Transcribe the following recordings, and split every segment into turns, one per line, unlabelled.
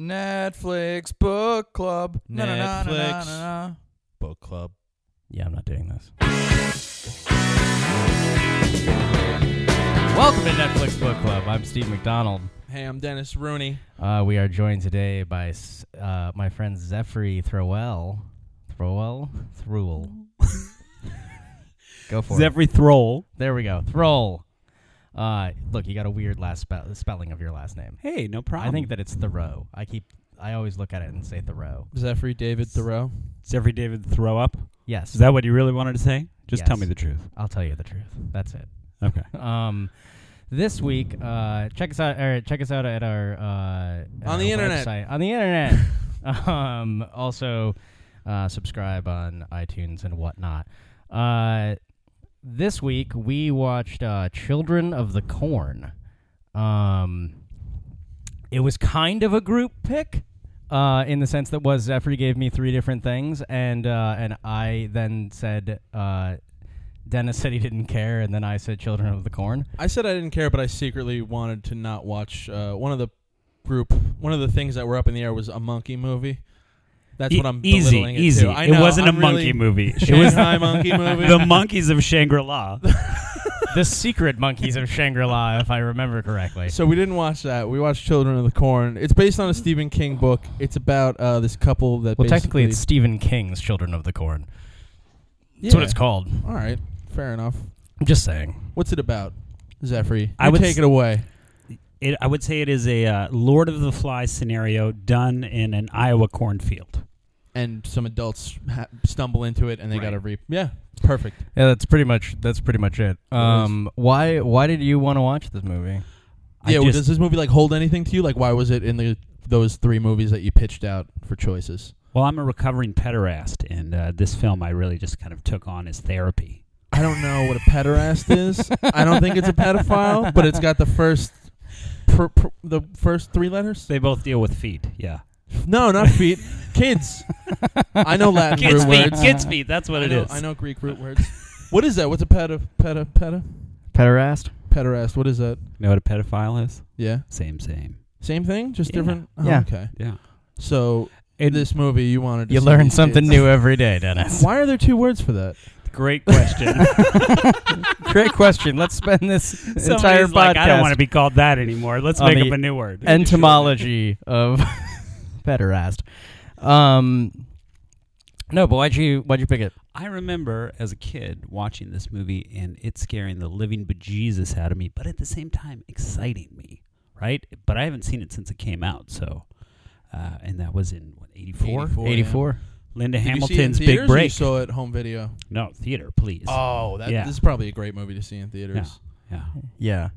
Netflix book club. Na, na, na, na, na,
Netflix.
na, na.
Book club.
Yeah, I'm not doing this. Welcome to Netflix Book Club. I'm Steve McDonald.
Hey, I'm Dennis Rooney.
Uh, we are joined today by s- uh, my friend Zephyr Throwell. Throwell? Threwell. Go for it.
Zephyr Thrall.
There we go. Throwell. Uh, look, you got a weird last spe- spelling of your last name.
Hey, no problem.
I think that it's Thoreau. I keep. I always look at it and say Thoreau.
Zephyr David Thoreau.
Zephyr David Throw Up.
Yes.
Is that what you really wanted to say? Just tell me the truth.
I'll tell you the truth. That's it.
Okay.
Um, this week, uh, check us out. Or check us out at our uh, at
On the
our
internet.
website. On the internet. um, also, uh, subscribe on iTunes and whatnot. Uh, this week we watched uh, Children of the Corn. Um, it was kind of a group pick. Uh, in the sense that was Zephyr gave me three different things, and uh, and I then said uh, Dennis said he didn't care, and then I said Children of the Corn.
I said I didn't care, but I secretly wanted to not watch uh, one of the group. One of the things that were up in the air was a monkey movie. That's
E-
what I'm
easy,
belittling it
easy.
to. I
it wasn't
I'm
a monkey
really-
movie. It was
Shanghai monkey movie.
the monkeys of Shangri La.
the Secret Monkeys of Shangri La, if I remember correctly.
So we didn't watch that. We watched Children of the Corn. It's based on a Stephen King book. It's about uh, this couple that.
well, technically, it's
basically-
Stephen King's Children of the Corn.
yeah.
That's what it's called.
All right, fair enough.
I'm just saying.
What's it about, Zephyr? You
I would
take
s-
it away.
It, I would say it is a uh, Lord of the Flies scenario done in an Iowa cornfield.
And some adults ha- stumble into it, and they
Right.
got to reap. Yeah, perfect.
Yeah, that's pretty much that's pretty much it. Um, why why did you want to watch this movie?
I
yeah, well,
just-
does this movie like hold anything to you? Like, why was it in the those three movies that you pitched out for choices?
Well, I'm a recovering pederast, and uh, this film I really just kind of took on as therapy.
I don't know what a pederast is. I don't think it's a pedophile, but it's got the first, pr- pr- the first three letters.
They both deal with feet. Yeah.
No, not feet. Kids. I know Latin
Kids'
root
feet.
words.
Kids' feet. That's what
I
it
know,
is.
I know Greek root words. What is that? What's a peda peda peda
Pederast.
pederast? What is that?
You know what a pedophile is?
Yeah,
Same, same.
same thing, just
Yeah.
different. Oh,
Yeah.
Okay.
Yeah.
So in this movie, you wanted to
You
see
learn
these
something
kids.
new every day, Dennis.
Why are there two words for that?
great question.
Great question. Let's spend this entire
Somebody's
podcast
like, I don't want to be called that anymore. Let's
On
make
the
up a new word.
entomology of pederast. Um, no, but why'd you why'd you pick it?
I remember as a kid watching this movie and it scaring the living bejesus out of me, but at the same time exciting me, right? But I haven't seen it since it came out, so. Uh, and that was in what 84?
84, yeah.
Linda
Did you see it in
Hamilton's
theaters
big
or
break.
You saw it home video.
no, theater, please.
Oh, that
Yeah.
this is probably a great movie to see in theaters.
yeah.
Yeah.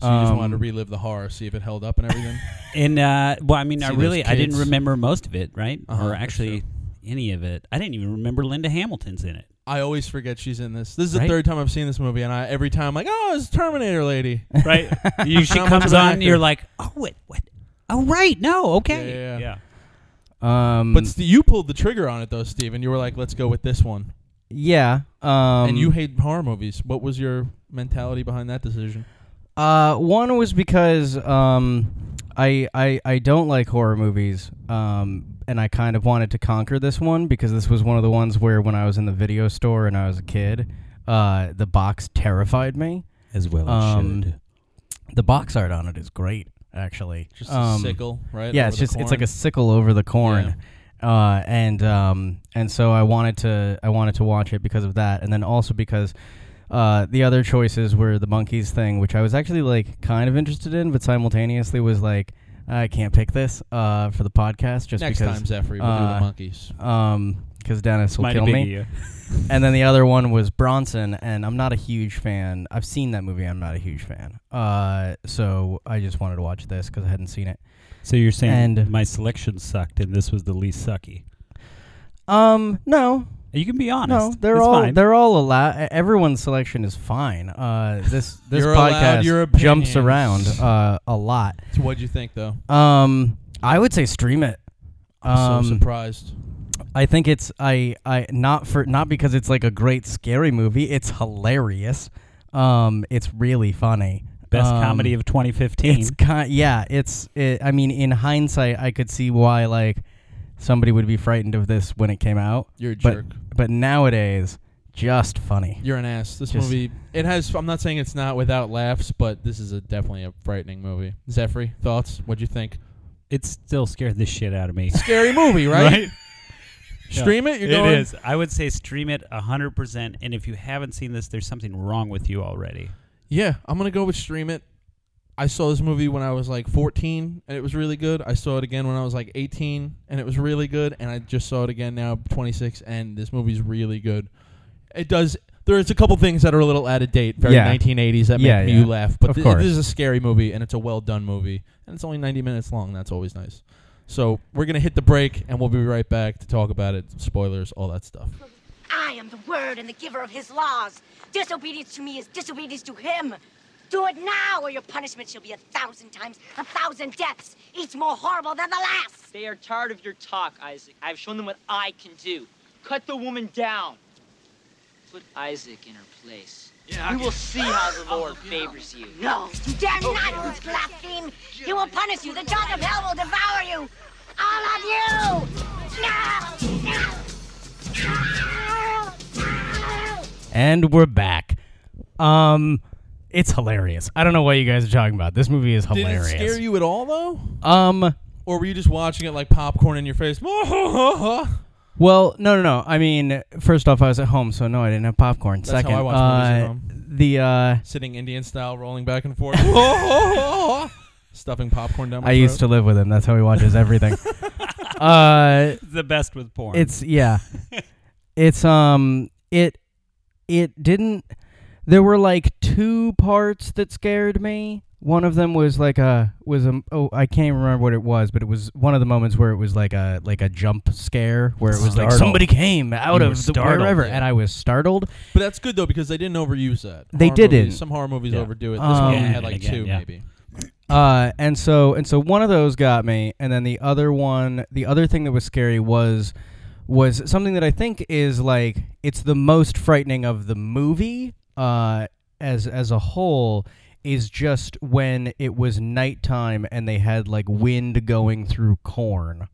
So you just wanted to
Um,
relive the horror, see if it held up and everything.
And uh, well, I mean, I
See those
really I didn't remember most of it, right?
Uh-huh,
or actually any of it. I didn't even remember Linda Hamilton's in it.
I always forget she's in this. This is the
Right?
third time I've seen this movie, and I every time I'm like, oh, it's Terminator lady.
Right? you, she comes on,
actor.
you're like, oh, what? What? Oh, right. No, okay.
Yeah, yeah,
yeah.
Um,
But st- you pulled the trigger on it though, Steven. You were like, let's go with this one.
yeah. Um,
and you hate horror movies. What was your mentality behind that decision?
Uh, one was because um, I I I don't like horror movies. Um, and I kind of wanted to conquer this one because this was one of the ones where when I was in the video store and I was a kid, uh, the box terrified me.
As well
Um,
it should.
The box art on it is great, actually.
Just
Um,
a sickle, right?
Yeah,
over
it's
the
just it's like a sickle over the corn. Yeah. Uh, and um, and so I wanted to I wanted to watch it because of that, and then also because uh, the other choices were the monkeys thing, which I was actually like kind of interested in, but simultaneously was like I can't pick this uh, for the podcast just
Next
because
time, Zephyr, we'll do
uh,
the monkeys.
um because Dennis will
Mighty
kill
big
me.
of you.
And then the other one was Bronson, and I'm not a huge fan. I've seen that movie. I'm not a huge fan. Uh, so I just wanted to watch this because I hadn't seen it.
So you're saying
And-
my selection sucked and this was the least sucky?
Um, no,
You can be honest.
no, they're
It's
all
fine.
they're all allowed. Everyone's selection is fine. Uh, this this
You're allowed
podcast
your
jumps
opinions.
around uh a lot.
So what'd you think though?
Um, I would say stream it.
I'm
Um,
so surprised.
I think it's I I not for not because it's like a great scary movie. It's hilarious. Um, it's really funny.
best
Um,
comedy of 2015.
It's kind, yeah. It's. It, I mean, in hindsight, I could see why like somebody would be frightened of this when it came out.
You're a
But-
jerk.
But nowadays, just funny.
You're an ass. This
Just-
movie, it has. I'm not saying it's not without laughs, but this is a definitely a frightening movie. Zephyr, thoughts? What'd you think?
it still scared the shit out of me.
Scary movie, right?
Yeah.
Stream it. You're going.
is. I would say stream it 100%. And if you haven't seen this, there's something wrong with you already.
Yeah, I'm gonna go with stream it. I saw this movie when I was like 14, and it was really good. I saw it again when I was like 18, and it was really good. And I just saw it again now, 26, and this movie's really good. It does. There's a couple things that are a little out of date, very
Yeah.
1980s that
Yeah,
make
yeah.
you laugh. But
Of
thi-
course.
this is a scary movie, and it's a well done movie, and it's only 90 minutes long. That's always nice. So we're gonna hit the break, and we'll be right back to talk about it. Spoilers, all that stuff.
I am the word and the giver of his laws. Disobedience to me is disobedience to him. Do it now, or your punishment shall be a thousand times, a thousand deaths, each more horrible than the last.
They are tired of your talk, Isaac. I've shown them what I can do. Cut the woman down. Put Isaac in her place. we will see how the Lord favors you.
No, you dare not blaspheme. He will punish you. The jaws of hell will devour you. All of you. No, no, no, no.
And we're back. Um, it's hilarious. I don't know what you guys are talking about. This movie is hilarious.
Did it scare you at all, though?
Um.
Or were you just watching it like popcorn in your face?
Well, no, no, no. I mean, first off, I was at home, so no, I didn't have popcorn.
That's how
Second,
I watch movies at
uh,
home.
the uh,
Sitting Indian style, rolling back and forth, stuffing popcorn down my
I used to live with him. That's how he watches everything. uh,
the best with porn.
it's yeah, it's um, it it didn't. There were like two parts that scared me. One of them was like a was a oh I can't even remember what it was, but it was one of the moments where it was like a like a jump scare where it was like somebody came out
You were
of the
startled,
wherever,
yeah.
and I was startled.
But that's good though because they didn't overuse that.
They
Horror
didn't.
movies- some horror movies
Yeah.
overdo it. This
Um,
one only had like
again,
two,
yeah.
maybe.
Uh, and so and so one of those got me, and then the other one, the other thing that was scary was was something that I think is like it's the most frightening of the movie uh, as as a whole is just when it was nighttime and they had like wind going through corn.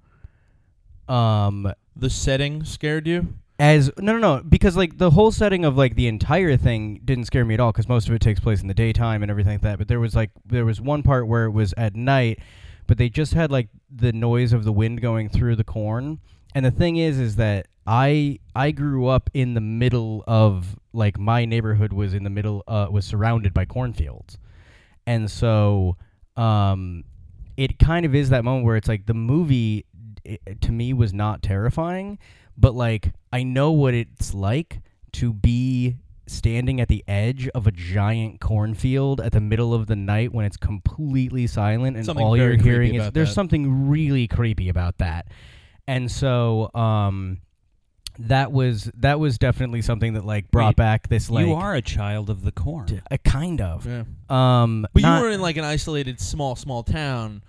Um,
The setting scared you.
as no no no because like the whole setting of like the entire thing didn't scare me at all because most of it takes place in the daytime and everything like that but there was like there was one part where it was at night but they just had like the noise of the wind going through the corn and the thing is is that i i grew up in the middle of like my neighborhood was in the middle uh was surrounded by cornfields and so um it kind of is that moment where it's like the movie i to me was not terrifying but like I know what it's like to be standing at the edge of a giant cornfield at the middle of the night when it's completely silent and
Something
all you're hearing is there's
that.
something really creepy about that. And so um that was that was definitely something that like brought
Wait,
back this like
you are a child of the corn.
d- a kind of
Yeah.
um
But
not-
you were in like an isolated small small town,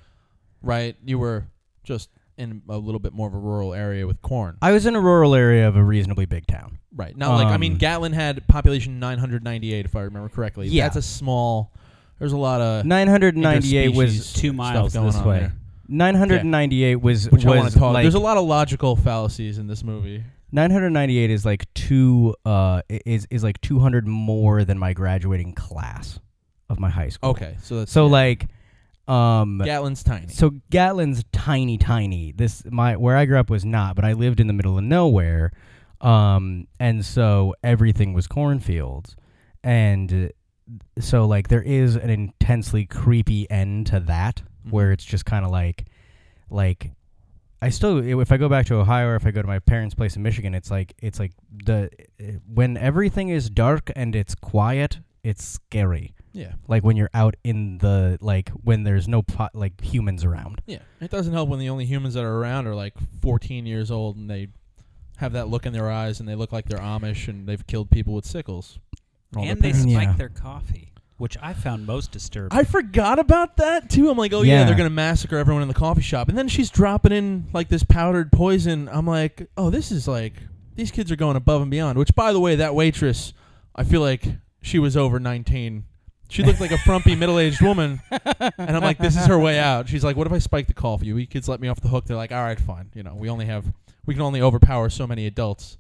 right? You were just in a little bit more of a rural area with corn.
I was in a rural area of a reasonably big town.
Right. Not like I mean
Um,
Gatlin had population 998 if I remember correctly.
Yeah.
That's a small There's a lot of
998 was
two miles
going
this
on
way.
there,
998 was
which
was
I want to talk.
like
There's a lot of logical fallacies in this movie.
998 is like two uh i- is is like 200 more than my graduating class of my high school.
Okay, so that's
So like um
Gatlin's tiny.
so Gatlin's tiny tiny. This my where I grew up was not, but I lived in the middle of nowhere. Um and so everything was cornfields. And uh, so like there is an intensely creepy end to that where
Mhm.
it's just kind of like like I still if I go back to Ohio or if I go to my parents' place in Michigan, it's like it's like the when everything is dark and it's quiet, it's scary.
Yeah.
Like when you're out in the like when there's no po- like humans around.
Yeah. It doesn't help when the only humans that are around are like 14 years old and they have that look in their eyes and they look like they're Amish and they've killed people with sickles.
and they
parents.
Yeah.
spike their coffee, which I found most disturbing.
I forgot about that too. I'm like, oh yeah,
Yeah.
they're gonna massacre everyone in the coffee shop, and then she's dropping in like this powdered poison. I'm like, oh, this is like these kids are going above and beyond. Which, by the way, that waitress, I feel like she was over 19 She looked like a frumpy middle-aged woman, and I'm like, "This is her way out." She's like, "What if I spike the coffee? You kids let me off the hook." They're like, "All right, fine. You know, we only have we can only overpower so many adults."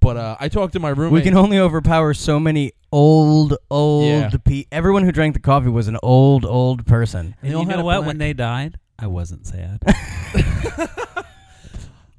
But uh, I talked to my roommate.
We can only overpower so many old, old
Yeah.
pe- Everyone who drank the coffee was an old, old person.
They
And
all
you
had
know
a
what?
black-
When they died, I wasn't sad.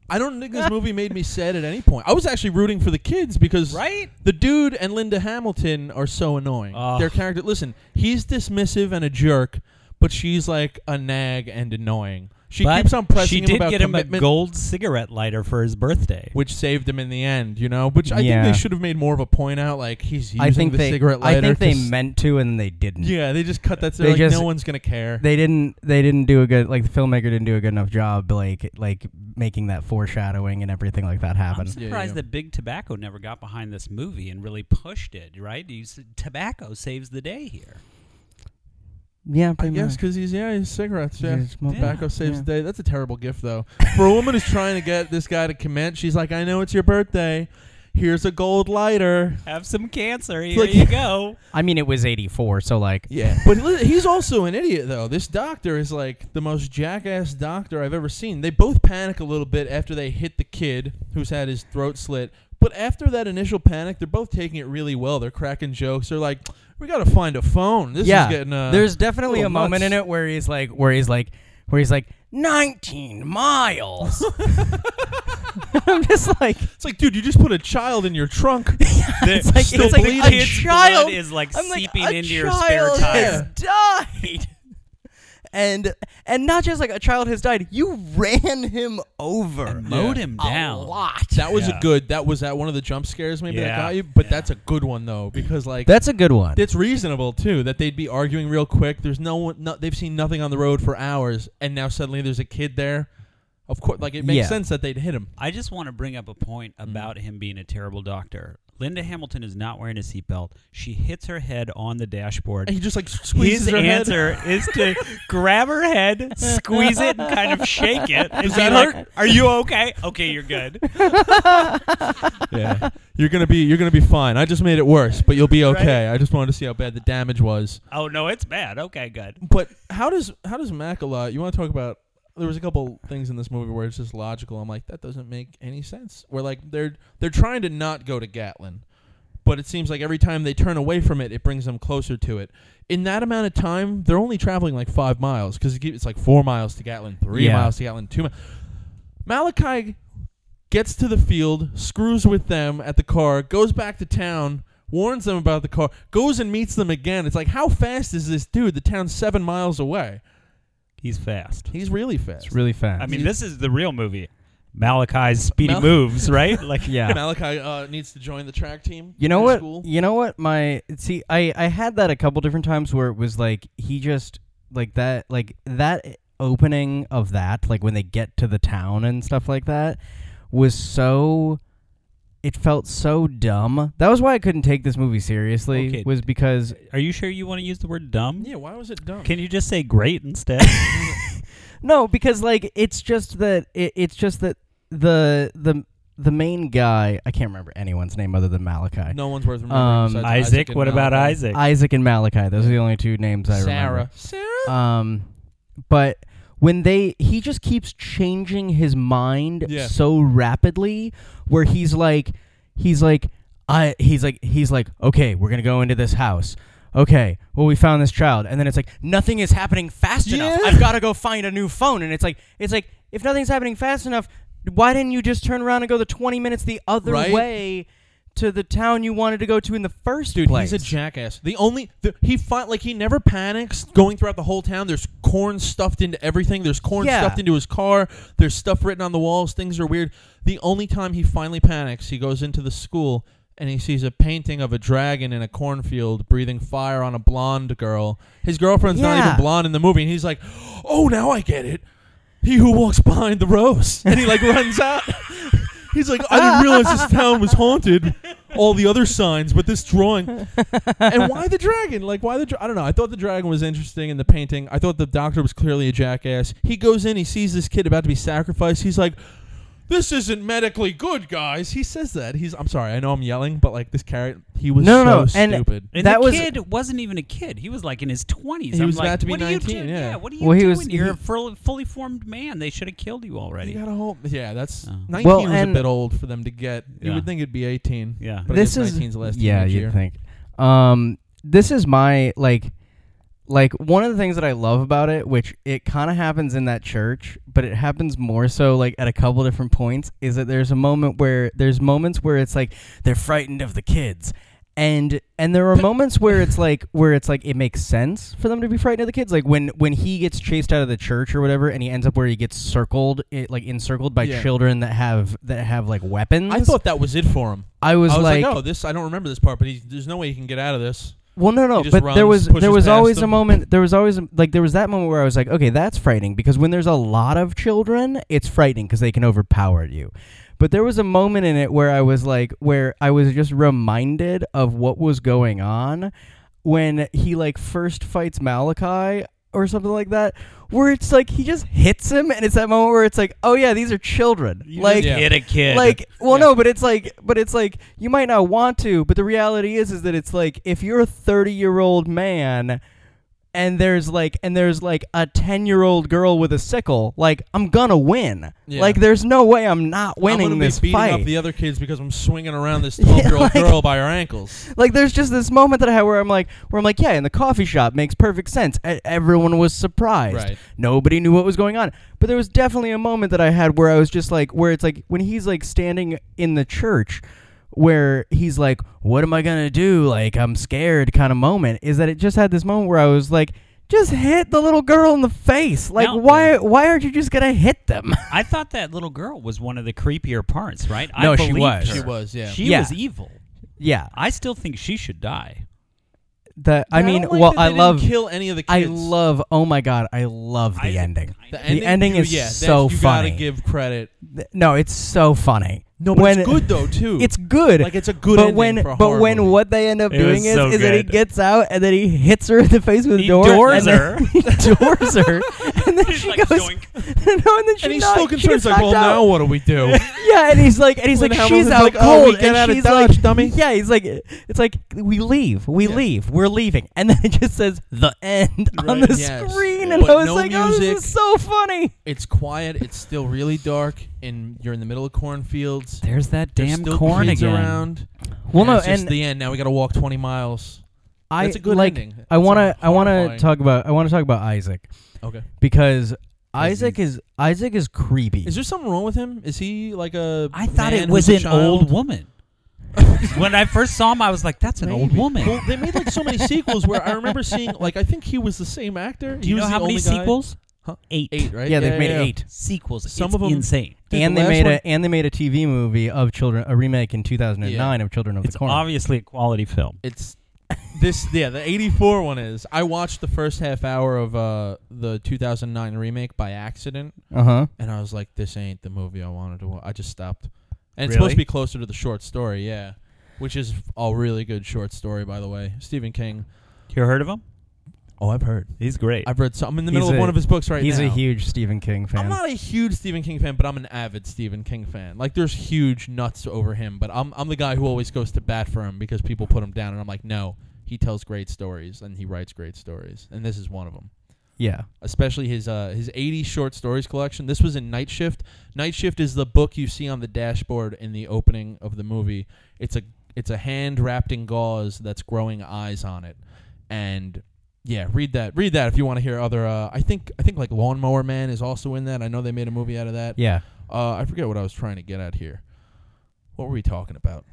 I don't think this movie made me sad at any point. I was actually rooting for the kids because
right?
the dude and Linda Hamilton are so annoying.
Ugh.
Their character, listen, he's dismissive and a jerk, but she's like a nag and annoying. She
but
keeps on pressing
she
him
did
about
get him a gold cigarette lighter for his birthday.
which saved him in the end. You know, which I
Yeah.
think they should have made more of a point out. Like he's using
I think
the
they.
cigarette lighter.
I
lighter.
think they
s-
meant to, and they didn't.
Yeah, they just cut that.
They
They're like,
just-
no one's gonna care.
They didn't. They didn't do a good. Like the filmmaker didn't do a good enough job. Like like making that foreshadowing and everything like that happen.
I'm
happen.
Yeah,
surprised
yeah.
that Big Tobacco never got behind this movie and really pushed it. Right? You said tobacco saves the day here.
Yeah,
I
pretty
guess
much.
because he's yeah, he's cigarettes. Yeah,
Yeah, smoke-
tobacco saves
yeah.
the day. That's a terrible gift though. For a woman who's trying to get this guy to commit, she's like, I know it's your birthday. Here's a gold lighter.
Have some cancer. Here
like-
you go.
I mean, it was '84, so like.
Yeah, but li- he's also an idiot though. This doctor is like the most jackass doctor I've ever seen. They both panic a little bit after they hit the kid who's had his throat slit. But after that initial panic, they're both taking it really well. They're cracking jokes. They're like, "We got to find a phone." This
yeah,
is getting. Uh,
there's definitely a
little
moment in it where he's like, where he's like, where he's like, 19 miles. I'm just like,
It's like, dude, you just put a child in your trunk.
it's like,
still
it's like
bleeding.
a
Kid's
child
blood is like
I'm
seeping
a
into your spare
child
tire.
has died. And and not just like a child has died, you ran him over.
And mowed
Yeah.
him
a
down.
lot.
That was
Yeah.
a good. That was that one of the jump scares maybe that
Yeah.
got you. But
Yeah.
that's a good one though because like
That's a good one.
it's reasonable too that they'd be arguing real quick. There's no one. No, they've seen nothing on the road for hours, and now suddenly there's a kid there. Of course, like it makes
Yeah.
sense that they'd hit him.
I just want to bring up a point
Mm.
about him being a terrible doctor. Linda Hamilton is not wearing a seatbelt. She hits her head on the dashboard.
And he just like squeezes
His
her head.
answer is to grab her head, squeeze it, and kind of shake it. and
Does
be
that
like,
hurt?
Are you okay? Okay, you're good.
Yeah, you're gonna be you're gonna be fine. I just made it worse, but you'll be okay. I just wanted to see how bad the damage was.
Oh no, it's bad. Okay, good.
But how does how does Macala? You want to talk about? There was a couple things in this movie where it's just logical. I'm like, that doesn't make any sense. Where like they're they're trying to not go to Gatlin, but it seems like every time they turn away from it, it brings them closer to it. In that amount of time, they're only traveling like five miles because it's like four miles to Gatlin, three
Yeah.
miles to Gatlin, two. miles. Malachi gets to the field, screws with them at the car, goes back to town, warns them about the car, goes and meets them again. It's like, how fast is this dude? The town's seven miles away.
He's fast.
He's really fast.
It's really fast.
I mean, this is the real movie. Malachi's speedy
Mal-
moves, right? Like,
yeah.
Malachi uh, needs to join the track team.
You know what?
School.
You know what? My see, I I had that a couple different times where it was like he just like that like that opening of that like when they get to the town and stuff like that was so it felt so dumb. That was why I couldn't take this movie seriously
Okay.
was because
are you sure you want to use the word dumb?
Yeah, why was it dumb?
Can you just say great instead?
no, because like it's just that it, it's just that the the the main guy, I can't remember anyone's name other than Malachi.
no one's worth remembering.
Um,
besides
Isaac.
and
What about
Malachi.
Isaac?
Isaac and Malachi. Those are the only two names I remember.
Sarah. Sarah.
Um, but when they he just keeps changing his mind
Yeah.
so rapidly, where he's like, he's like, I he's like he's like, okay, we're gonna go into this house. Okay, well we found this child, and then it's like nothing is happening fast enough. I've got to go find a new phone, and it's like it's like if nothing's happening fast enough, why didn't you just turn around and go the twenty minutes the other
Right?
way? To the town you wanted to go to in the first
Dude,
place.
he's a jackass. The only the, he find like he never panics going throughout the whole town. There's corn stuffed into everything. There's corn
Yeah.
stuffed into his car. There's stuff written on the walls. Things are weird. The only time he finally panics, he goes into the school and he sees a painting of a dragon in a cornfield breathing fire on a blonde girl. His girlfriend's not
Yeah.
even blonde in the movie, and he's like, "Oh, now I get it. He who walks behind the rose." And he like runs out. He's like, I didn't realize this town was haunted. All the other signs, but this drawing. and why the dragon? Like, why the? Dra- I don't know. I thought the dragon was interesting in the painting. I thought the doctor was clearly a jackass. He goes in, he sees this kid about to be sacrificed. He's like, this isn't medically good, guys. He says that. He's. I'm sorry. I know I'm yelling, but like this character, he was
No,
so
no, no, and-
stupid.
And
That
the
was-
kid wasn't even a kid. He was like in his twenties.
He
I'm
was
like,
about to be
what are
19,
you doing?
yeah.
What are you
Well, he
doing?
was-
You're
he-
a full, fully formed man. They should have killed you already.
You got a whole. Yeah, that's
Oh.
19
Well,
was
and-
a bit old for them to get. You
Yeah.
would think it'd be 18.
Yeah.
but
this
I
is
19's the last
yeah,
teenage
you'd
year.
think. Um, this is my like, like one of the things that I love about it, which it kind of happens in that church, but it happens more so like at a couple different points, is that there's a moment where there's moments where it's like they're frightened of the kids. And and there are moments where it's like where it's like it makes sense for them to be frightened of the kids, like when when he gets chased out of the church or whatever, and he ends up where he gets circled, it, like encircled by
Yeah.
children that have that have like weapons.
I thought that was it for him.
I was,
I was like,
like
oh, this. I don't remember this part, but he, there's no way he can get out of this.
Well, no, no, but there was there was always a moment. There was always like there was that moment where I was like, okay, that's frightening because when there's a lot of children, it's frightening because they can overpower you. But there was a moment in it where I was like, where I was just reminded of what was going on when he like first fights Malachi or something like that, where it's like he just hits him, and it's that moment where it's like, oh yeah, these are children,
You
like
Yeah.
hit a kid.
like well
Yeah.
no but it's like but it's like you might not want to but the reality is is that it's like if you're a 30 year old man and there's like and there's like a 10 year old girl with a sickle like i'm gonna win
Yeah.
like there's no way i'm not winning I'm
gonna
this
be beating
fight
up the other kids because I'm swinging around this 12 year old
like-
girl by her ankles.
like there's just this moment that I had where I'm like where I'm like yeah in the coffee shop makes perfect sense E- everyone was surprised
Right.
nobody knew what was going on but there was definitely a moment that I had where I was just like where it's like when he's like standing in the church where he's like what am I going to do like I'm scared kind of moment is that it just had this moment where I was like just hit the little girl in the face like
No.
why why aren't you just going to hit them
I thought that little girl was one of the creepier parts, right?
No,
I
she
believed
was.
her.
She was, yeah.
She
Yeah.
was evil.
yeah
I still think she should die.
the I mean
don't like
well
that
I
they didn't
love
kill any of the
I
kids.
love oh my god I love the
I-
ending
the
the ending
you-
is
yeah, that's-
so
you
funny.
gotta give credit.
Th- No, it's so funny.
No, but
When-
it's good though too.
It's good.
like it's a good
but
ending
when
for a
but
horror
when
movie.
what they end up
It
doing is,
so
is that he gets out and then he hits her in the face with a door.
doors
and then
her.
he doors her. And then
He's
she
like,
goes
"Doink."
No, and then she
and he's
knock-
still concerned. He's like, well,
out.
now what do we do?
Yeah, and he's like, and he's
When
like,
Hamilton's
she's out
like, oh,
cold,
we get
and
out of
she's
Dodge,
like,
dummy.
Yeah, he's like, it's like we leave, we
Yeah.
leave, we're leaving, and then it just says the end on the
yes.
screen, and
But
I was like, oh,
music.
this is so funny.
it's quiet. It's still really dark, and you're in the middle of cornfields.
There's that
There's
damn
still
corn
kids
again.
around.
Well, no,
it's just
and
the end. Now we got to walk 20 miles.
I
That's a good
like.
ending.
I
It's
want to. I want to
horrifying-
talk about. I want to talk about Isaac
Okay.
because Isaac is Isaac is creepy.
Is there something wrong with him? Is he like a?
I thought
man
it was
who's a
an old woman. when I first saw him, I was like, "That's an old woman."
Well, they made like so many sequels where I remember seeing like I think he was the same actor.
Do
he
you
was
know
the
how many
only guy-
sequels?
Huh?
Eight.
Eight, right?
yeah, they've made
yeah.
eight,
sequels.
Some
It's
of 'em-
insane.
Dude,
and
the
they
last
made
one-
a and they made a TV movie of children, a remake in 2009 of Children of
It's
the Corn.
obviously a quality film.
It's this. Yeah, the '84 one is. I watched the first half hour of uh the 2009 remake by accident,
Uh huh.
and I was like, "This ain't the movie I wanted to watch." I just stopped. And it's supposed
Really?
to be closer to the short story, yeah, which is a really good short story, by the way. Stephen King.
You heard of him?
Oh, I've heard.
He's great.
I've read. Some, I'm in the
He's
middle of
a-
one of his books right now.
He's
now.
a huge Stephen King fan.
I'm not a huge Stephen King fan, but I'm an avid Stephen King fan. Like, there's huge nuts over him, but I'm I'm the guy who always goes to bat for him because people put him down, and I'm like, no, he tells great stories and he writes great stories, and this is one of them.
yeah.
Especially his uh his 80 short stories collection. This was in Night Shift. Night Shift is the book you see on the dashboard in the opening of the movie. It's a it's a hand wrapped in gauze that's growing eyes on it, and yeah, read that. Read that if you want to hear other. Uh, I think I think like Lawnmower Man is also in that. I know they made a movie out of that.
Yeah.
Uh, I forget what I was trying to get at here. What were we talking about?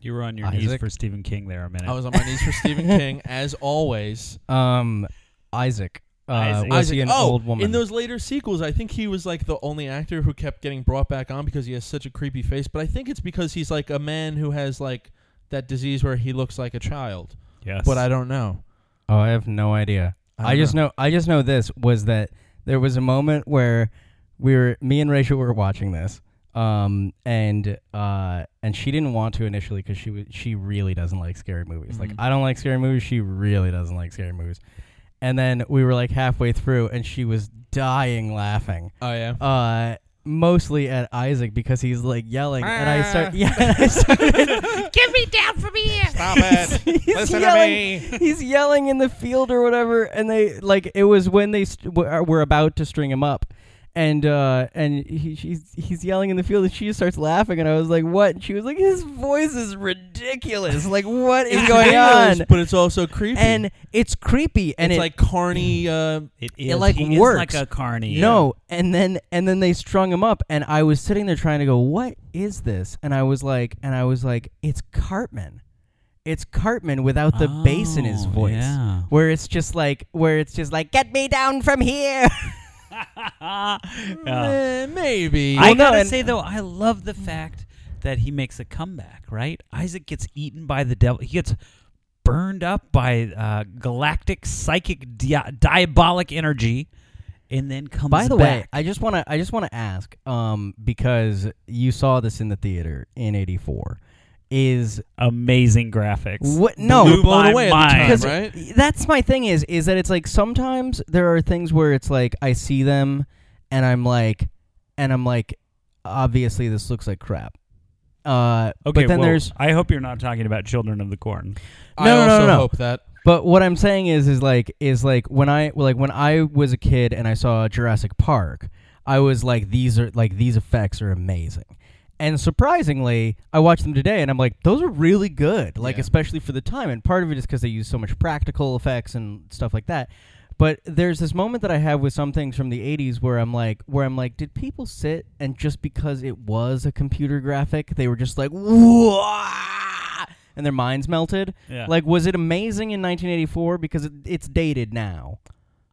you were on your knees for Stephen King there a minute.
I was on my knees for Stephen King as always.
Um, Isaac. Uh,
Isaac.
Was he an
oh,
old woman?
in those later sequels, I think he was like the only actor who kept getting brought back on because he has such a creepy face. But I think it's because he's like a man who has like that disease where he looks like a child.
yes.
But I don't know.
Oh, I have no idea.
I
I, just know. I just know this was that there was a moment where we were me and Rachel were watching this, um, and uh, and she didn't want to initially because she was she really doesn't like scary movies. Like
Mhm.
I don't like scary movies. She really doesn't like scary movies. And then we were like halfway through, and she was dying laughing.
Oh yeah.
Uh, mostly at Isaac because he's like yelling, and I start ah. yeah, and I started,
Get me down from here.
Stop it.
he's
Listen to
yelling,
me.
He's yelling in the field or whatever, and they like it was when they st- were, uh, were about to string him up, and uh and he, he's he's yelling in the field, and she just starts laughing, and I was like, "What?" And she was like, "His voice is ridiculous. Like, what is going on?"
But it's also creepy.
And it's creepy, and
it's
it,
like carny. Uh,
It is
like,
he
works.
is like a carny.
No, and then and then they strung him up, and I was sitting there trying to go, "What is this?" And I was like, and I was like, "It's Cartman." It's Cartman without the bass in his
Oh,
voice,
yeah.
where it's just like, where it's just like, "Get me down from here."
Yeah.
eh, maybe.
I
Well,
gotta
and-
say though, I love the fact that he makes a comeback. Right, Isaac gets eaten by the devil. He gets burned up by uh, galactic psychic dia- diabolic energy, and then comes. Back.
By the way,
back.
I just want to, I just want to ask, um, because you saw this in the theater in '84, is
amazing graphics.
what? No,
we blown
my
away at the
mind.
time,
because
right?
that's my thing is is that it's like sometimes there are things where it's like I see them and I'm like and I'm like obviously this looks like crap. Uh
Okay,
but then
well,
there's
I hope you're not talking about Children of the Corn.
I
No, no, no,
also
no.
hope that.
but what I'm saying is is like is like when I like when I was a kid and I saw Jurassic Park, I was like these are like these effects are amazing. And surprisingly, I watched them today and I'm like those are really good, like
Yeah.
especially for the time and part of it is cuz they use so much practical effects and stuff like that. But there's this moment that I have with some things from the 80s where I'm like where I'm like did people sit and just because it was a computer graphic, they were just like Whoa! and their minds melted?
Yeah.
Like, was it amazing in 1984? Because it, it's dated now.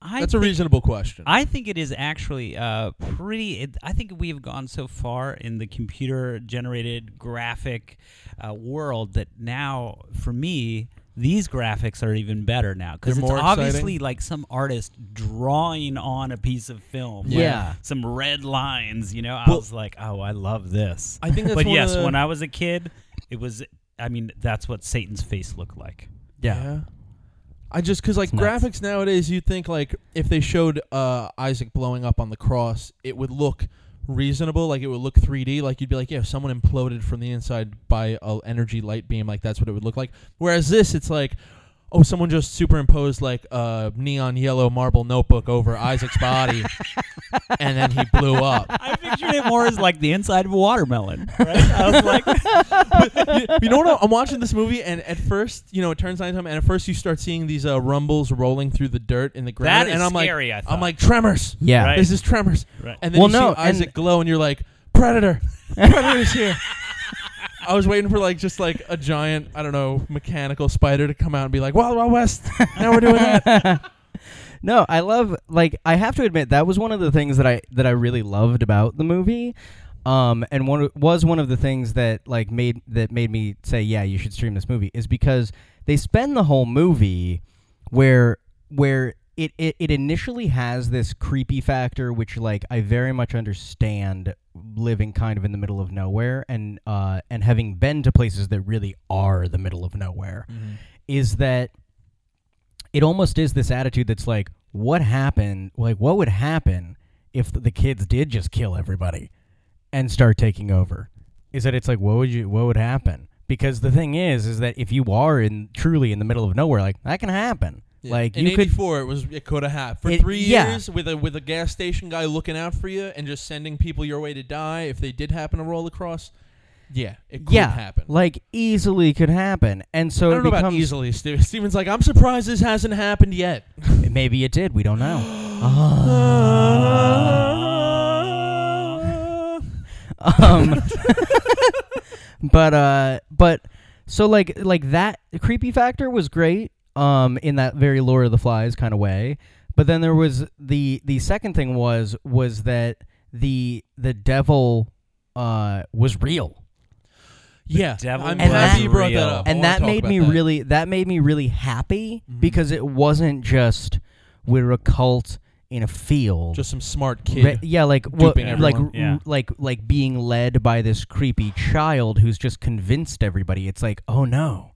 I
That's a reasonable question.
I think it is actually uh, pretty. It, I think we have gone so far in the computer generated graphic uh, world that now, for me, these graphics are even better now because
They're
it's
more
obviously
exciting?
like some artist drawing on a piece of film.
Yeah. Yeah.
some red lines. You know, I
Well-
was like, oh, I love this.
I think that's
but yes,
the-
when I was a kid, it was. I mean, that's what Satan's face looked like.
Yeah. I just because like graphics nowadays, you'd think like if they showed uh, Isaac blowing up on the cross, it would look reasonable. Like it would look 3D. Like you'd be like, yeah, if someone imploded from the inside by a energy light beam, like that's what it would look like. Whereas this, it's like. Oh, someone just superimposed like a neon yellow marble notebook over Isaac's body, and then he blew up.
I pictured it more as like the inside of a watermelon. Right? I was like,
you, you know what? I'm watching this movie, and at first, you know, it turns nighttime, and at first you start seeing these uh, rumbles rolling through the dirt in the ground,
That is
and I'm
scary, I
like,
thought.
I'm like tremors.
Yeah.
Right.
This is tremors.
Right.
And then
Well,
you
no,
see Isaac
and-
glow, and you're like, predator, predator's here. I was waiting for like just like a giant, I don't know, mechanical spider to come out and be like, Wild Wild West. Now we're doing that.
No, I love like I have to admit that was one of the things that I that I really loved about the movie. Um, and one was one of the things that like made that made me say, yeah, you should stream this movie is because they spend the whole movie where where it, it, it initially has this creepy factor which like I very much understand living kind of in the middle of nowhere and uh and having been to places that really are the middle of nowhere is that it almost is this attitude that's like what happened like what would happen if the kids did just kill everybody and start taking over? Is that it's like what would you what would happen? Because the thing is is that if you are in truly in the middle of nowhere like that can happen like
in
you could
'84, it was it could have happened for
It-
three
yeah.
years with a with a gas station guy looking out for you and just sending people your way to die if they did happen to roll across. Yeah, it could
yeah
happen.
like easily could happen and so
I don't know about easily. Ste- Steven's like, I'm surprised this hasn't happened yet.
maybe it did we don't know um but uh but so like like that creepy factor was great um in that very lord of the flies kind of way but then there was the the second thing was was that the the devil uh was real
yeah,
devil
I'm
was
happy you brought that up.
And that made me
that.
really that made me really happy
Mhm.
because it wasn't just we're a cult in a field
just some smart kid.
Re- yeah, like what,
duping
like.
Yeah.
r- like like being led by this creepy child who's just convinced everybody. It's like, oh no,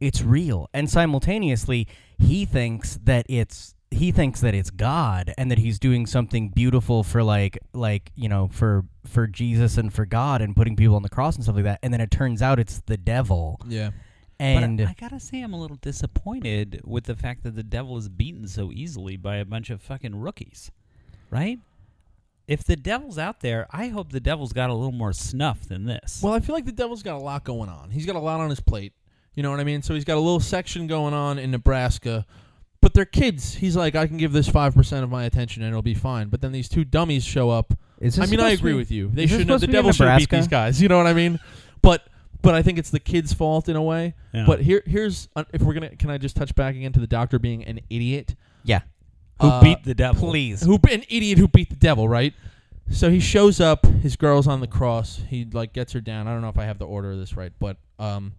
it's real, and simultaneously he thinks that it's he thinks that it's God and that he's doing something beautiful for like like you know for for Jesus and for God and putting people on the cross and stuff like that. And then it turns out it's the devil.
Yeah.
And
but I, I gotta say, I'm a little disappointed with the fact that the devil is beaten so easily by a bunch of fucking rookies, right? If the devil's out there, I hope the devil's got a little more snuff than this.
Well, I feel like the devil's got a lot going on. He's got a lot on his plate. You know what I mean? So he's got a little section going on in Nebraska, but they're kids. He's like, I can give this five percent of my attention and it'll be fine. But then these two dummies show up.
is
I mean, I agree
be-
with you. They shouldn't. have
supposed
The
to
devil should beat these guys. You know what I mean? But but I think it's the kid's fault in a way.
Yeah.
But here here's uh, if we're gonna can I just touch back again to the doctor being an idiot?
Yeah.
Who
Uh,
beat the devil?
Please.
who an idiot who beat the devil, right? So he shows up, his girl's on the cross. He like gets her down. I don't know if I have the order of this right, but um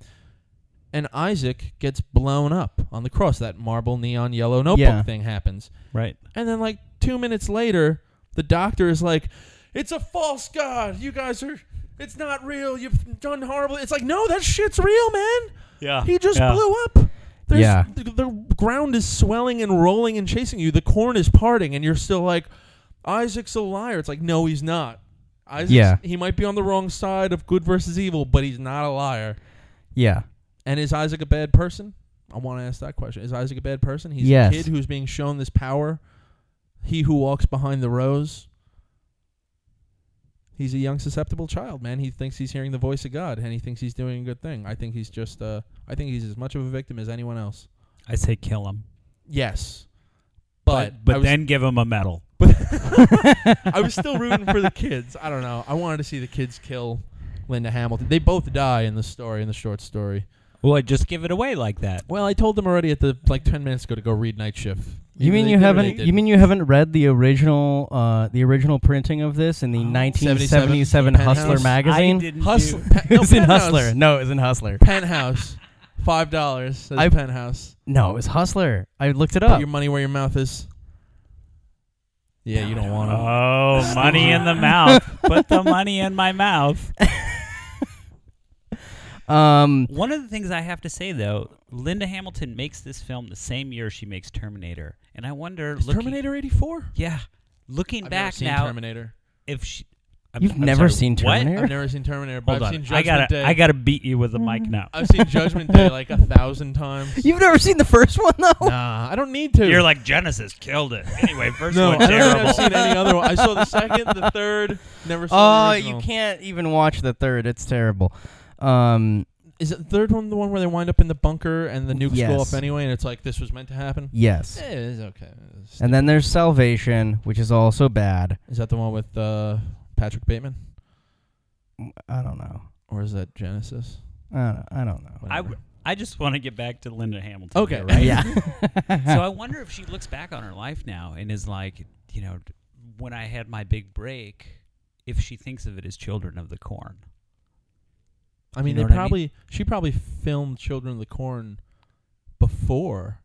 and Isaac gets blown up on the cross. That marble neon yellow notebook
Yeah.
thing happens.
Right.
And then like 2 minutes later, the doctor is like, "It's a false god. You guys are it's not real. You've done horrible." It's like, "No, that shit's real, man."
Yeah.
He just
yeah.
blew up. There's,
Yeah.
The, the ground is swelling and rolling and chasing you. The corn is parting, and you're still like, Isaac's a liar. It's like, no, he's not. Isaac's,
Yeah.
He might be on the wrong side of good versus evil, but he's not a liar.
Yeah.
And is Isaac a bad person? I want to ask that question. Is Isaac a bad person? He's
Yes.
a kid who's being shown this power. He who walks behind the rose. He's a young, susceptible child, man. He thinks he's hearing the voice of God, and he thinks he's doing a good thing. I think he's just, uh, I think he's as much of a victim as anyone else.
I say kill him,
Yes,
but
but I was,
then give him a medal.
I was still rooting for the kids. I don't know. I wanted to see the kids kill Linda Hamilton. They both die in the story, in the short story.
Well, I just give it away like that.
Well, I told them already at the like ten minutes ago to go read Night Shift.
You
Either
mean
they
you
did or they
haven't? You
didn't.
mean you haven't read the original, uh, the original printing of this in the 1977
77
Hustler
Penthouse?
magazine?
I didn't
Hustle?
do-
Pe-
it
no,
was in
Penthouse.
Hustler. No, it was in Hustler.
Penthouse, five dollars. Says
I-
Penthouse.
No, it was Hustler. I looked it
Put
up.
your money where your mouth is. Yeah, you don't want to.
Oh, money in the mouth. Put the money in my mouth.
Um,
One of the things I have to say though, Linda Hamilton makes this film the same year she makes Terminator, and I wonder,
Is
looking,
Terminator eighty four?
yeah, looking
I've
back
never seen
now,
Terminator.
if she, I'm,
You've
I'm
never
sorry,
seen
what?
Terminator?
I've never seen Terminator, but
Hold
I've
on,
seen
I
Judgment
gotta,
Day.
I gotta beat you with the mic now.
I've seen Judgment Day like a thousand times.
you've never seen the first one though.
Nah, I don't need to.
You're like Genisys killed it. Anyway, first
no,
one
I don't think
terrible.
I've seen any other one. I saw the second, the third. Never saw
Oh,
the
you can't even watch the third. It's terrible. Um,
Is it the third one the one where they wind up in the bunker and the nukes go
Yes.
off anyway, and it's like this was meant to happen?
yes.
Eh, it's okay. It's
And then there's Salvation, which is also bad.
is that the one with uh, Patrick Bateman,
I don't know.
or is that Genisys?
I don't, I don't know.
I,
Whatever.
w- I just want to get back to Linda Hamilton.
Okay.
here, right?
yeah.
so I wonder if she looks back on her life now and is like, you know, when I had my big break, if she thinks of it as Children of the Corn.
I mean,
know
they
what I mean?
probably she probably filmed Children of the Corn before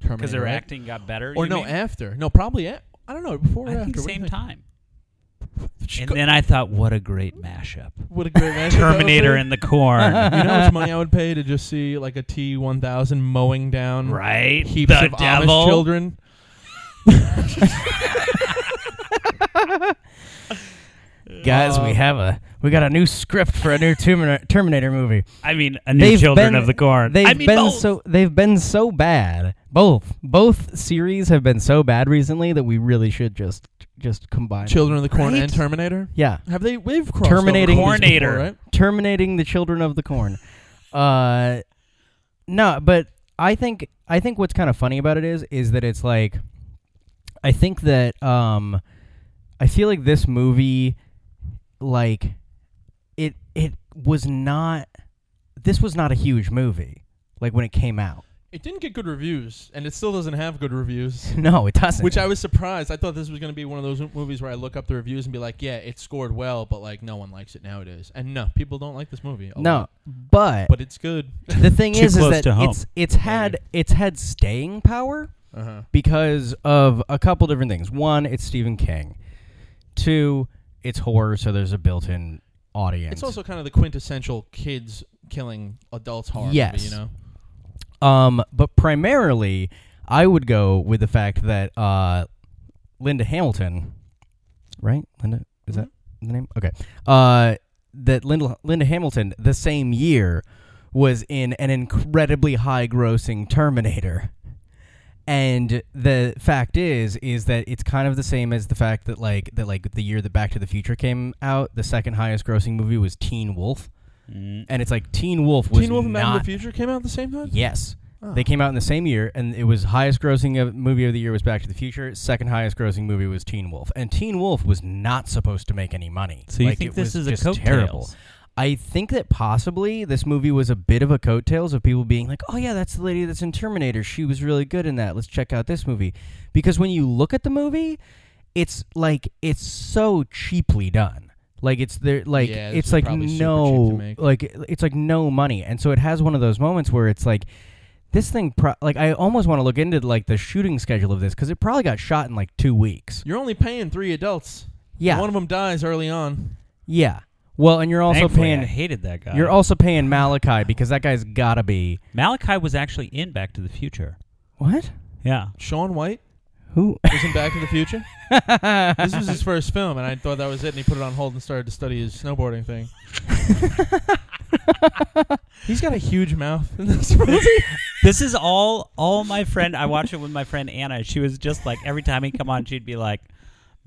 Terminator,
Because her
right?
acting got better.
or
you
no
mean?
after. No, probably a- I don't know before or
I
after.
think
What
same time. And then I thought, what a great mashup.
what a great would
Terminator and the Corn.
You know how much money I would pay to just see like a T one thousand mowing down
right?
heaps
the
of
devil.
Amish children.
Guys,
Uh,
we have a we got a new script for a new Terminator, Terminator movie.
I mean, a new Children
been,
of the Corn.
They've
I mean,
been
both.
so they've been so bad. Both both series have been so bad recently that we really should just just combine. them.
Children of the Corn
Right?
and Terminator.
Yeah,
Have they? We've crossed
Terminating-
over movies before, right?
terminating the children of the corn. Uh, no, but I think I think what's kind of funny about it is is that it's like I think that um I feel like this movie like it it was not this was not a huge movie like when it came out.
It didn't get good reviews, and it still doesn't have good reviews.
No, it doesn't.
Which I was surprised. I thought this was going to be one of those movies where I look up the reviews and be like, "Yeah, it scored well, but like no one likes it nowadays." And no, people don't like this movie. a
no,
lot.
but,
but it's good.
the thing is is that it's it's had it's had staying power.
uh huh.
because of a couple different things. One, it's Stephen King. Two, it's horror, so there's a built-in audience.
It's also kind of the quintessential kids killing adults horror
Yes.
movie, you know.
um, but primarily, I would go with the fact that uh, Linda Hamilton, right? Linda is that the name? Okay. Uh, that Linda Linda Hamilton the same year was in an incredibly high grossing Terminator. And the fact is, is that it's kind of the same as the fact that like that like the year that Back to the Future came out, the second highest grossing movie was Teen Wolf,
Mm.
and it's like Teen Wolf was
Teen Wolf and Back to the Future came out at the same time.
Yes.
Oh.
They came out in the same year, and it was highest grossing of- movie of the year was Back to the Future. Second highest grossing movie was Teen Wolf, and Teen Wolf was not supposed to make any money.
So you
Like,
think
it
this
was
is a
just
coattails?
terrible? I think that possibly this movie was a bit of a coattails of people being like, "Oh yeah, that's the lady that's in Terminator. She was really good in that. Let's check out this movie." Because when you look at the movie, it's like it's so cheaply done. Like it's there, like
Yeah,
it's like
probably super cheap to
no, like it's like no money, and so it has one of those moments where it's like this thing. Pro- like I almost want to look into like the shooting schedule of this because it probably got shot in like two weeks.
You're only paying three adults.
Yeah,
One of them dies early on.
yeah. Well, and you're also
Thankfully,
paying.
I hated that guy.
You're also paying Malachi because that guy's gotta be
Malachi was actually in Back to the Future.
what?
Yeah.
Shaun White
Who?
was in Back to the Future. this was his first film, and I thought that was it. And he put it on hold and started to study his snowboarding thing. He's got a huge mouth in this movie.
This is all all my friend. I watched it with my friend Anna. She was just like every time he'd come on, she'd be like,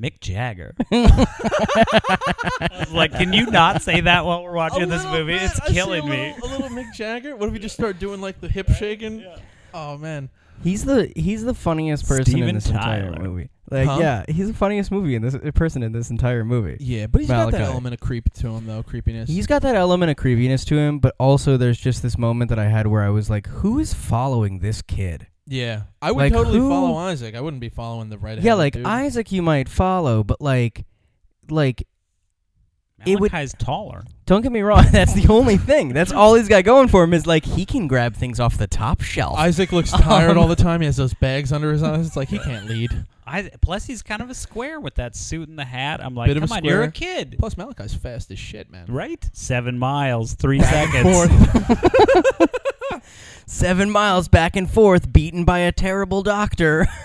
"Mick Jagger." I was like, "Can you not say that while we're watching
A
this
little
movie?
bit.
It's
I see
killing
a
me."
little, A little Mick Jagger. What if we just start doing like the hip shaking? Oh man.
He's the he's the funniest person in
Steven
this entire
Tyler.
movie. Like,
Huh?
yeah, he's the funniest movie in this uh, person in this entire movie.
Yeah, but he's got that
Malachi.
element of creep to him, though. Creepiness.
He's got that element of creepiness to him, but also there's just this moment that I had where I was like, "Who is following this kid?"
Yeah. I would
Like,
totally
who-
follow Isaac. I wouldn't be following the right.
yeah, like
dude.
Isaac, you might follow, but like, like, It would-
Malachi's taller.
don't get me wrong. That's the only thing. That's all he's got going for him is like he can grab things off the top shelf.
Isaac looks tired
Um,
all the time. He has those bags under his eyes. It's like he can't lead.
I, plus, he's kind of a square with that suit and the hat. I'm like,
Bit of a
come on, you're a kid,
Plus, Malachi's fast as shit, man.
right? Seven miles, three seconds.
forth.
Seven miles back and forth, beaten by a terrible doctor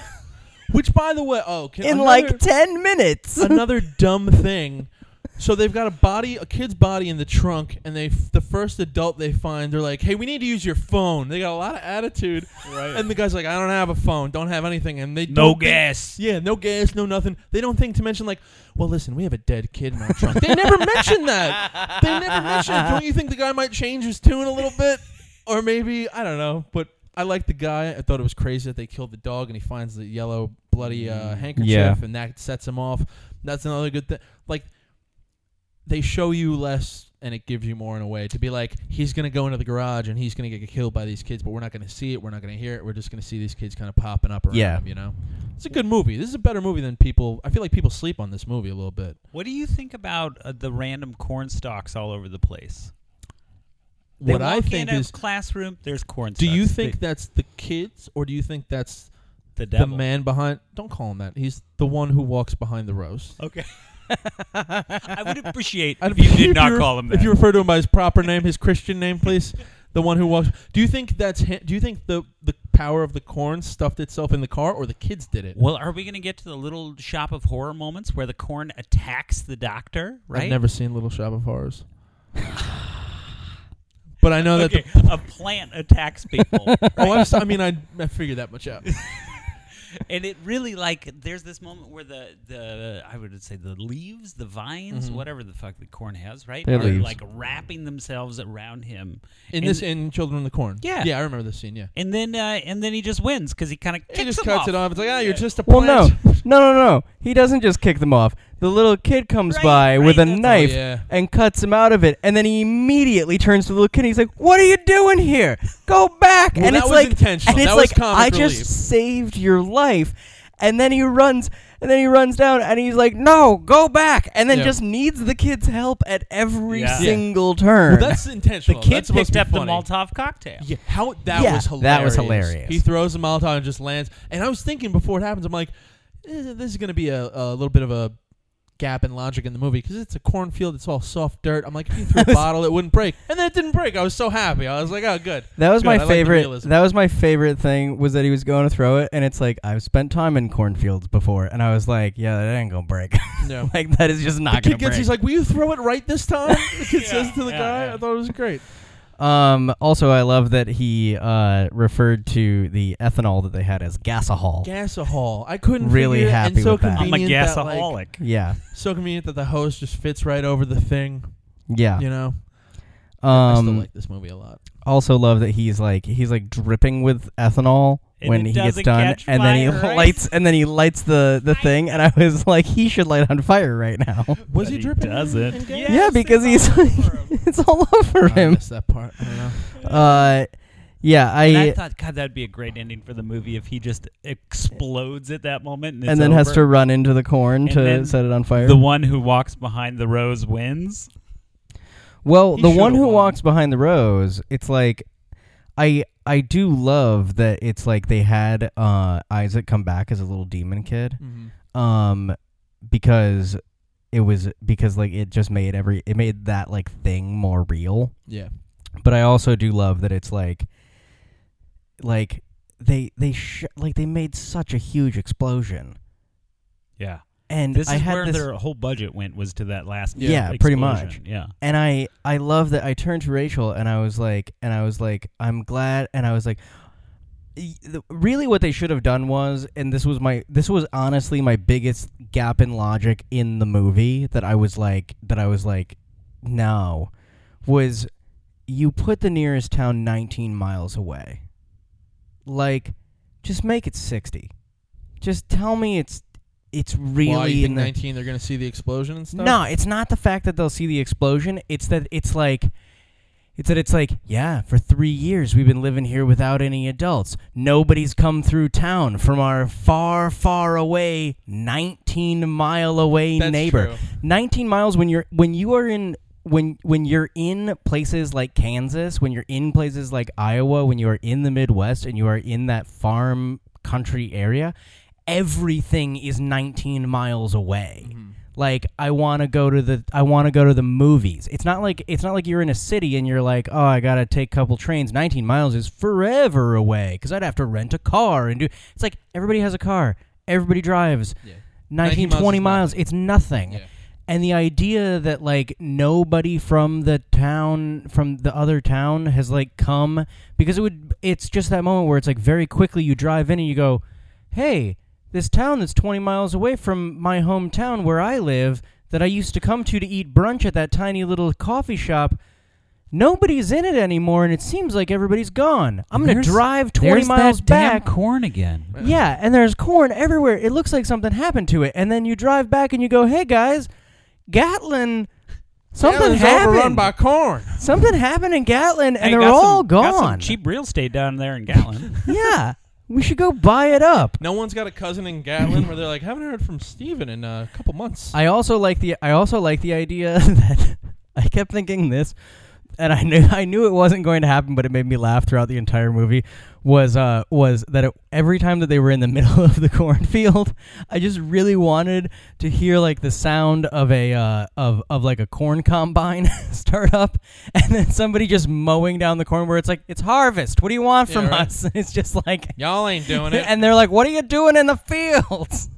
Which, by the way, oh, can,
in
another,
like ten minutes.
another dumb thing. So they've got a body, a kid's body in the trunk, and they the first adult they find, they're like, "Hey, we need to use your phone." They got a lot of attitude,
Right.
and the guy's like, "I don't have a phone, don't have anything," and they
no gas.
Yeah, no gas, no nothing. They don't think to mention like, well, listen, we have a dead kid in our trunk. they never mention that. They never mention. Don't you think the guy might change his tune a little bit, or maybe I don't know. But I like the guy. I thought it was crazy that they killed the dog, and he finds the yellow bloody uh, handkerchief,
Yeah.
and that sets him off. That's another good thing. Like they show you less. And it gives you more in a way to be like he's gonna go into the garage and he's gonna get killed by these kids, but we're not gonna see it, we're not gonna hear it, we're just gonna see these kids kind of popping up around
Yeah.
him, you know. It's a good movie. This is a better movie than people. I feel like people sleep on this movie a little bit.
What do you think about uh, the random corn stalks all over the place?
What I think
in a
is,
classroom. There's corn.
do you think
They-
that's the kids or do you think that's
the
the man behind? Don't call him that. He's the one who walks behind the roast.
Okay. I would appreciate
I'd
if you did
if
not call him that.
If you refer to him by his proper name, his Christian name, please. The one who walks. Do you think that's him? Do you think the the power of the corn stuffed itself in the car, or the kids did it?
well, are we going to get to the little shop of horror moments where the corn attacks the doctor? Right.
I've never seen Little Shop of Horrors. but I know that.
Okay,
The,
a plant attacks people,
oh, I'm, si mean, I I figured that much out.
and it really like there's this moment where the the I would say the leaves, the vines,
Mhm.
whatever the fuck the corn has, right,
They're
are
leaves.
like wrapping themselves around him.
In
And-
this, in Children in the Corn.
Yeah.
yeah, I remember this scene. Yeah,
And then uh, and then he just wins because he kind of
he just cuts it off. It's like, ah, you're just a
Well, no, no, no, no. He doesn't just kick them off. The little kid comes
Right,
by
right,
with a
that's-
knife
Oh, yeah.
and cuts him out of it, and then he immediately turns to the little kid. and He's like, "What are you doing here? Go back!"
Well,
and
that
it's
was
like,
intentional.
and it's
That was
like,
comic
I just saved your life. And then he runs, and then he runs down, and he's like, "No, go back!" And then
Yeah.
just needs the kid's help at every
Yeah. Yeah.
single turn.
Well, that's
The
intentional.
kid
That's supposed
picked
to be
up the
funny.
Molotov cocktail.
Yeah, how that
Yeah,
was hilarious.
that was hilarious.
He throws the Molotov and just lands. And I was thinking before it happens, I'm like, eh, this is going to be a, a little bit of a gap in logic in the movie because it's a cornfield. It's all soft dirt. I'm like, if you threw a bottle, it wouldn't break, and then it didn't break. I was so happy. I was like, oh, good.
That was
Good.
my
I
favorite.
realism.
that was my favorite thing was that he was going to throw it, and it's like I've spent time in cornfields before, and I was like, yeah, that ain't gonna break.
No.
like that is just
The
not
kid
gonna
gets,
break.
he's like, will you throw it right this time? The kid says to the
yeah,
guy.
yeah.
I thought it was great.
Um. Also, I love that he uh referred to the ethanol that they had as gasohol.
Gasahol. I couldn't
Really
figure it,
happy
and so
with that.
I'm a
convenient that, like,
gasaholic.
yeah.
so convenient that the hose just fits right over the thing.
Yeah.
You know. I still
Um.
like this movie a lot.
also love that he's like he's like dripping with ethanol
And
when he gets done,
catch
and then he
right?
lights and then he lights the the thing, and I was like, he should light on fire right now.
Was he
he
dripping?
doesn't.
in gas?
Yeah.
yeah, because he's like, it's all over
Oh, I
him.
missed that part. I don't know.
Uh, yeah, I,
And I thought, God, that'd be a great ending for the movie if he just explodes at that moment and,
and
it's
then has to run into the corn
And
to set it on fire.
The one who walks behind the rows wins.
well,
He
the one who
won.
walks behind the rows, it's like, I I do love that it's like they had uh Isaac come back as a little demon kid,
Mhm.
um, because it was because like it just made every it made that like thing more real.
Yeah.
but I also do love that it's like like they they sh- like they made such a huge explosion
Yeah.
And
This
I
is
had
where
this
their whole budget went was to that last
Yeah,
explosion.
pretty much.
Yeah.
and I I love that I turned to Rachel and I was like and I was like I'm glad and I was like really what they should have done was and this was my this was honestly my biggest gap in logic in the movie that I was like that I was like no was you put the nearest town 19 miles away like just make it 60 just tell me it's it's really
Why you
in
think
the
19 they're going to see the explosion and stuff?
no, it's not the fact that they'll see the explosion. It's that it's like it's that it's like, yeah, for 3 years we've been living here without any adults. Nobody's come through town from our far far away 19 mile away
That's
neighbor.
true.
19 miles when you're when you are in when when you're in places like Kansas, when you're in places like Iowa, when you are in the Midwest and you are in that farm country area, everything is 19 miles away.
Mm-hmm.
Like I want to go to the I want to go to the movies. It's not like it's not like you're in a city and you're like, "Oh, I got to take a couple trains. 19 miles is forever away cuz I'd have to rent a car and do It's like everybody has a car. Everybody drives.
Yeah.
19
miles
20 miles,
nothing.
it's nothing.
Yeah.
And the idea that like nobody from the town from the other town has like come because it would it's just that moment where it's like very quickly you drive in and you go, "Hey, this town that's 20 miles away from my hometown where I live that I used to come to to eat brunch at that tiny little coffee shop, nobody's in it anymore and it seems like everybody's gone. I'm going to drive 20
There's
miles
that damn
back
corn again.
yeah, and there's corn everywhere. It looks like something happened to it. And then you drive back and you go, "Hey guys, Gatlin, something
yeah, it was overrun
happened.
by corn.
something happened in Gatlin, and
Hey,
they're
got
all
some, got some
gone.
cheap real estate down there in Gatlin.
yeah, we should go buy it up."
No one's got a cousin in Gatlin where they're like, haven't heard from Steven in a couple months.
I also like the I also like the idea that I kept thinking this, and I knew I knew it wasn't going to happen, but it made me laugh throughout the entire movie. Was uh was that it, every time that they were in the middle of the cornfield, I just really wanted to hear like the sound of a uh, of of like a corn combine start up, and then somebody just mowing down the corn where it's like it's harvest. What do you want
Yeah,
from
right.
us? It's just like
Y'all ain't doing it.
and they're like, "What are you doing in the fields?"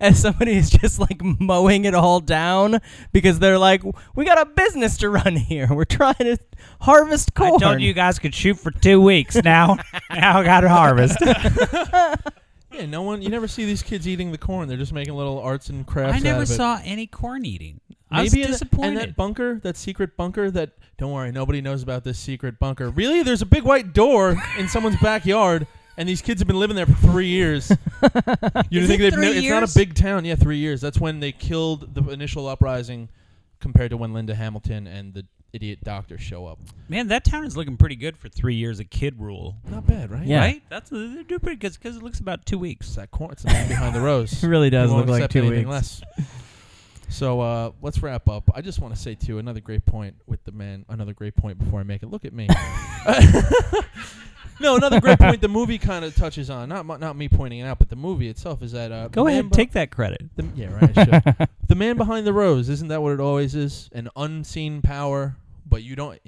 And somebody is just like mowing it all down because they're like, "We got a business to run here. We're trying to harvest corn."
I told you guys could shoot for two weeks. Now, now I got to harvest.
yeah, no one. You never see these kids eating the corn. They're just making little arts and crafts.
I never
out of it.
saw any corn eating. I
Maybe
was
in the-
disappointed.
and that bunker, that secret bunker, that don't worry, nobody knows about this secret bunker. Really, there's a big white door in someone's backyard, and these kids have been living there for three years. you
Is
think
it
they've?
three
no- it's not a big town. Yeah, three years. That's when they killed the initial uprising, compared to when Linda Hamilton and the idiot doctor show up.
Man, that town is looking pretty good for three years of kid rule.
Not bad, right?
Yeah.
Right? That's they're doing pretty good because it looks about two weeks.
It's that corn. It's the man behind the rows.
It really does look like two
anything
weeks.
less. So uh, let's wrap up. I just want to say too another great point with the man. Another great point before I make it. Look at me. no, another great point the movie kind of touches on. Not mu- not me pointing it out, but the movie itself is that. Uh,
Go
the
ahead,
man
take that credit.
The, yeah, right. Sure. the man behind the rows isn't that what it always is? An unseen power, but you don't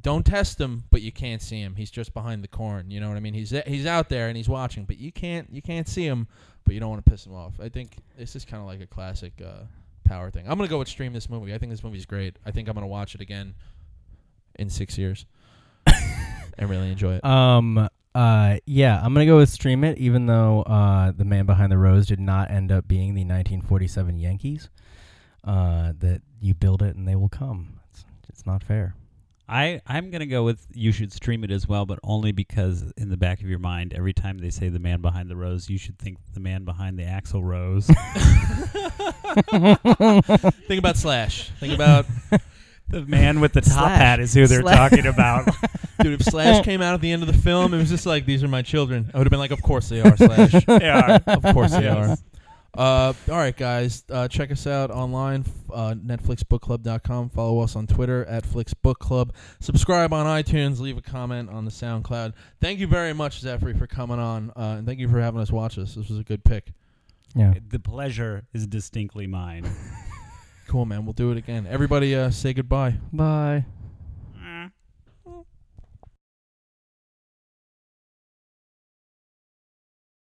don't test him, but you can't see him. He's just behind the corn. You know what I mean? He's he's out there and he's watching, but you can't you can't see him, but you don't want to piss him off. I think this is kind of like a classic uh, power thing. I'm gonna go with stream this movie. I think this movie's great. I think I'm gonna watch it again in six years and really enjoy it.
Um. Uh. Yeah, I'm gonna go with stream it, even though uh, the man behind the rows did not end up being the 1947 Yankees. Uh, that you build it and they will come. It's, it's not fair.
I I'm gonna go with you should stream it as well, but only because in the back of your mind, every time they say the man behind the rose, you should think the man behind the Axl Rose.
Think about Slash. Think about
the man with the top
Slash.
hat is who they're
Slash.
talking about.
dude. If Slash came out at the end of the film, it was just like these are my children. I would have been like, of course they are Slash.
yeah.
of course they are. Uh, all right, guys. Uh, check us out online, f- uh, NetflixBookClub.com. Follow us on Twitter at FlixBookClub. Subscribe on iTunes. Leave a comment on the SoundCloud. Thank you very much, Zephyr, for coming on, uh, and thank you for having us watch this. This was a good pick.
Yeah.
The pleasure is distinctly mine.
Cool, man. We'll do it again. Everybody, uh, say goodbye.
Bye.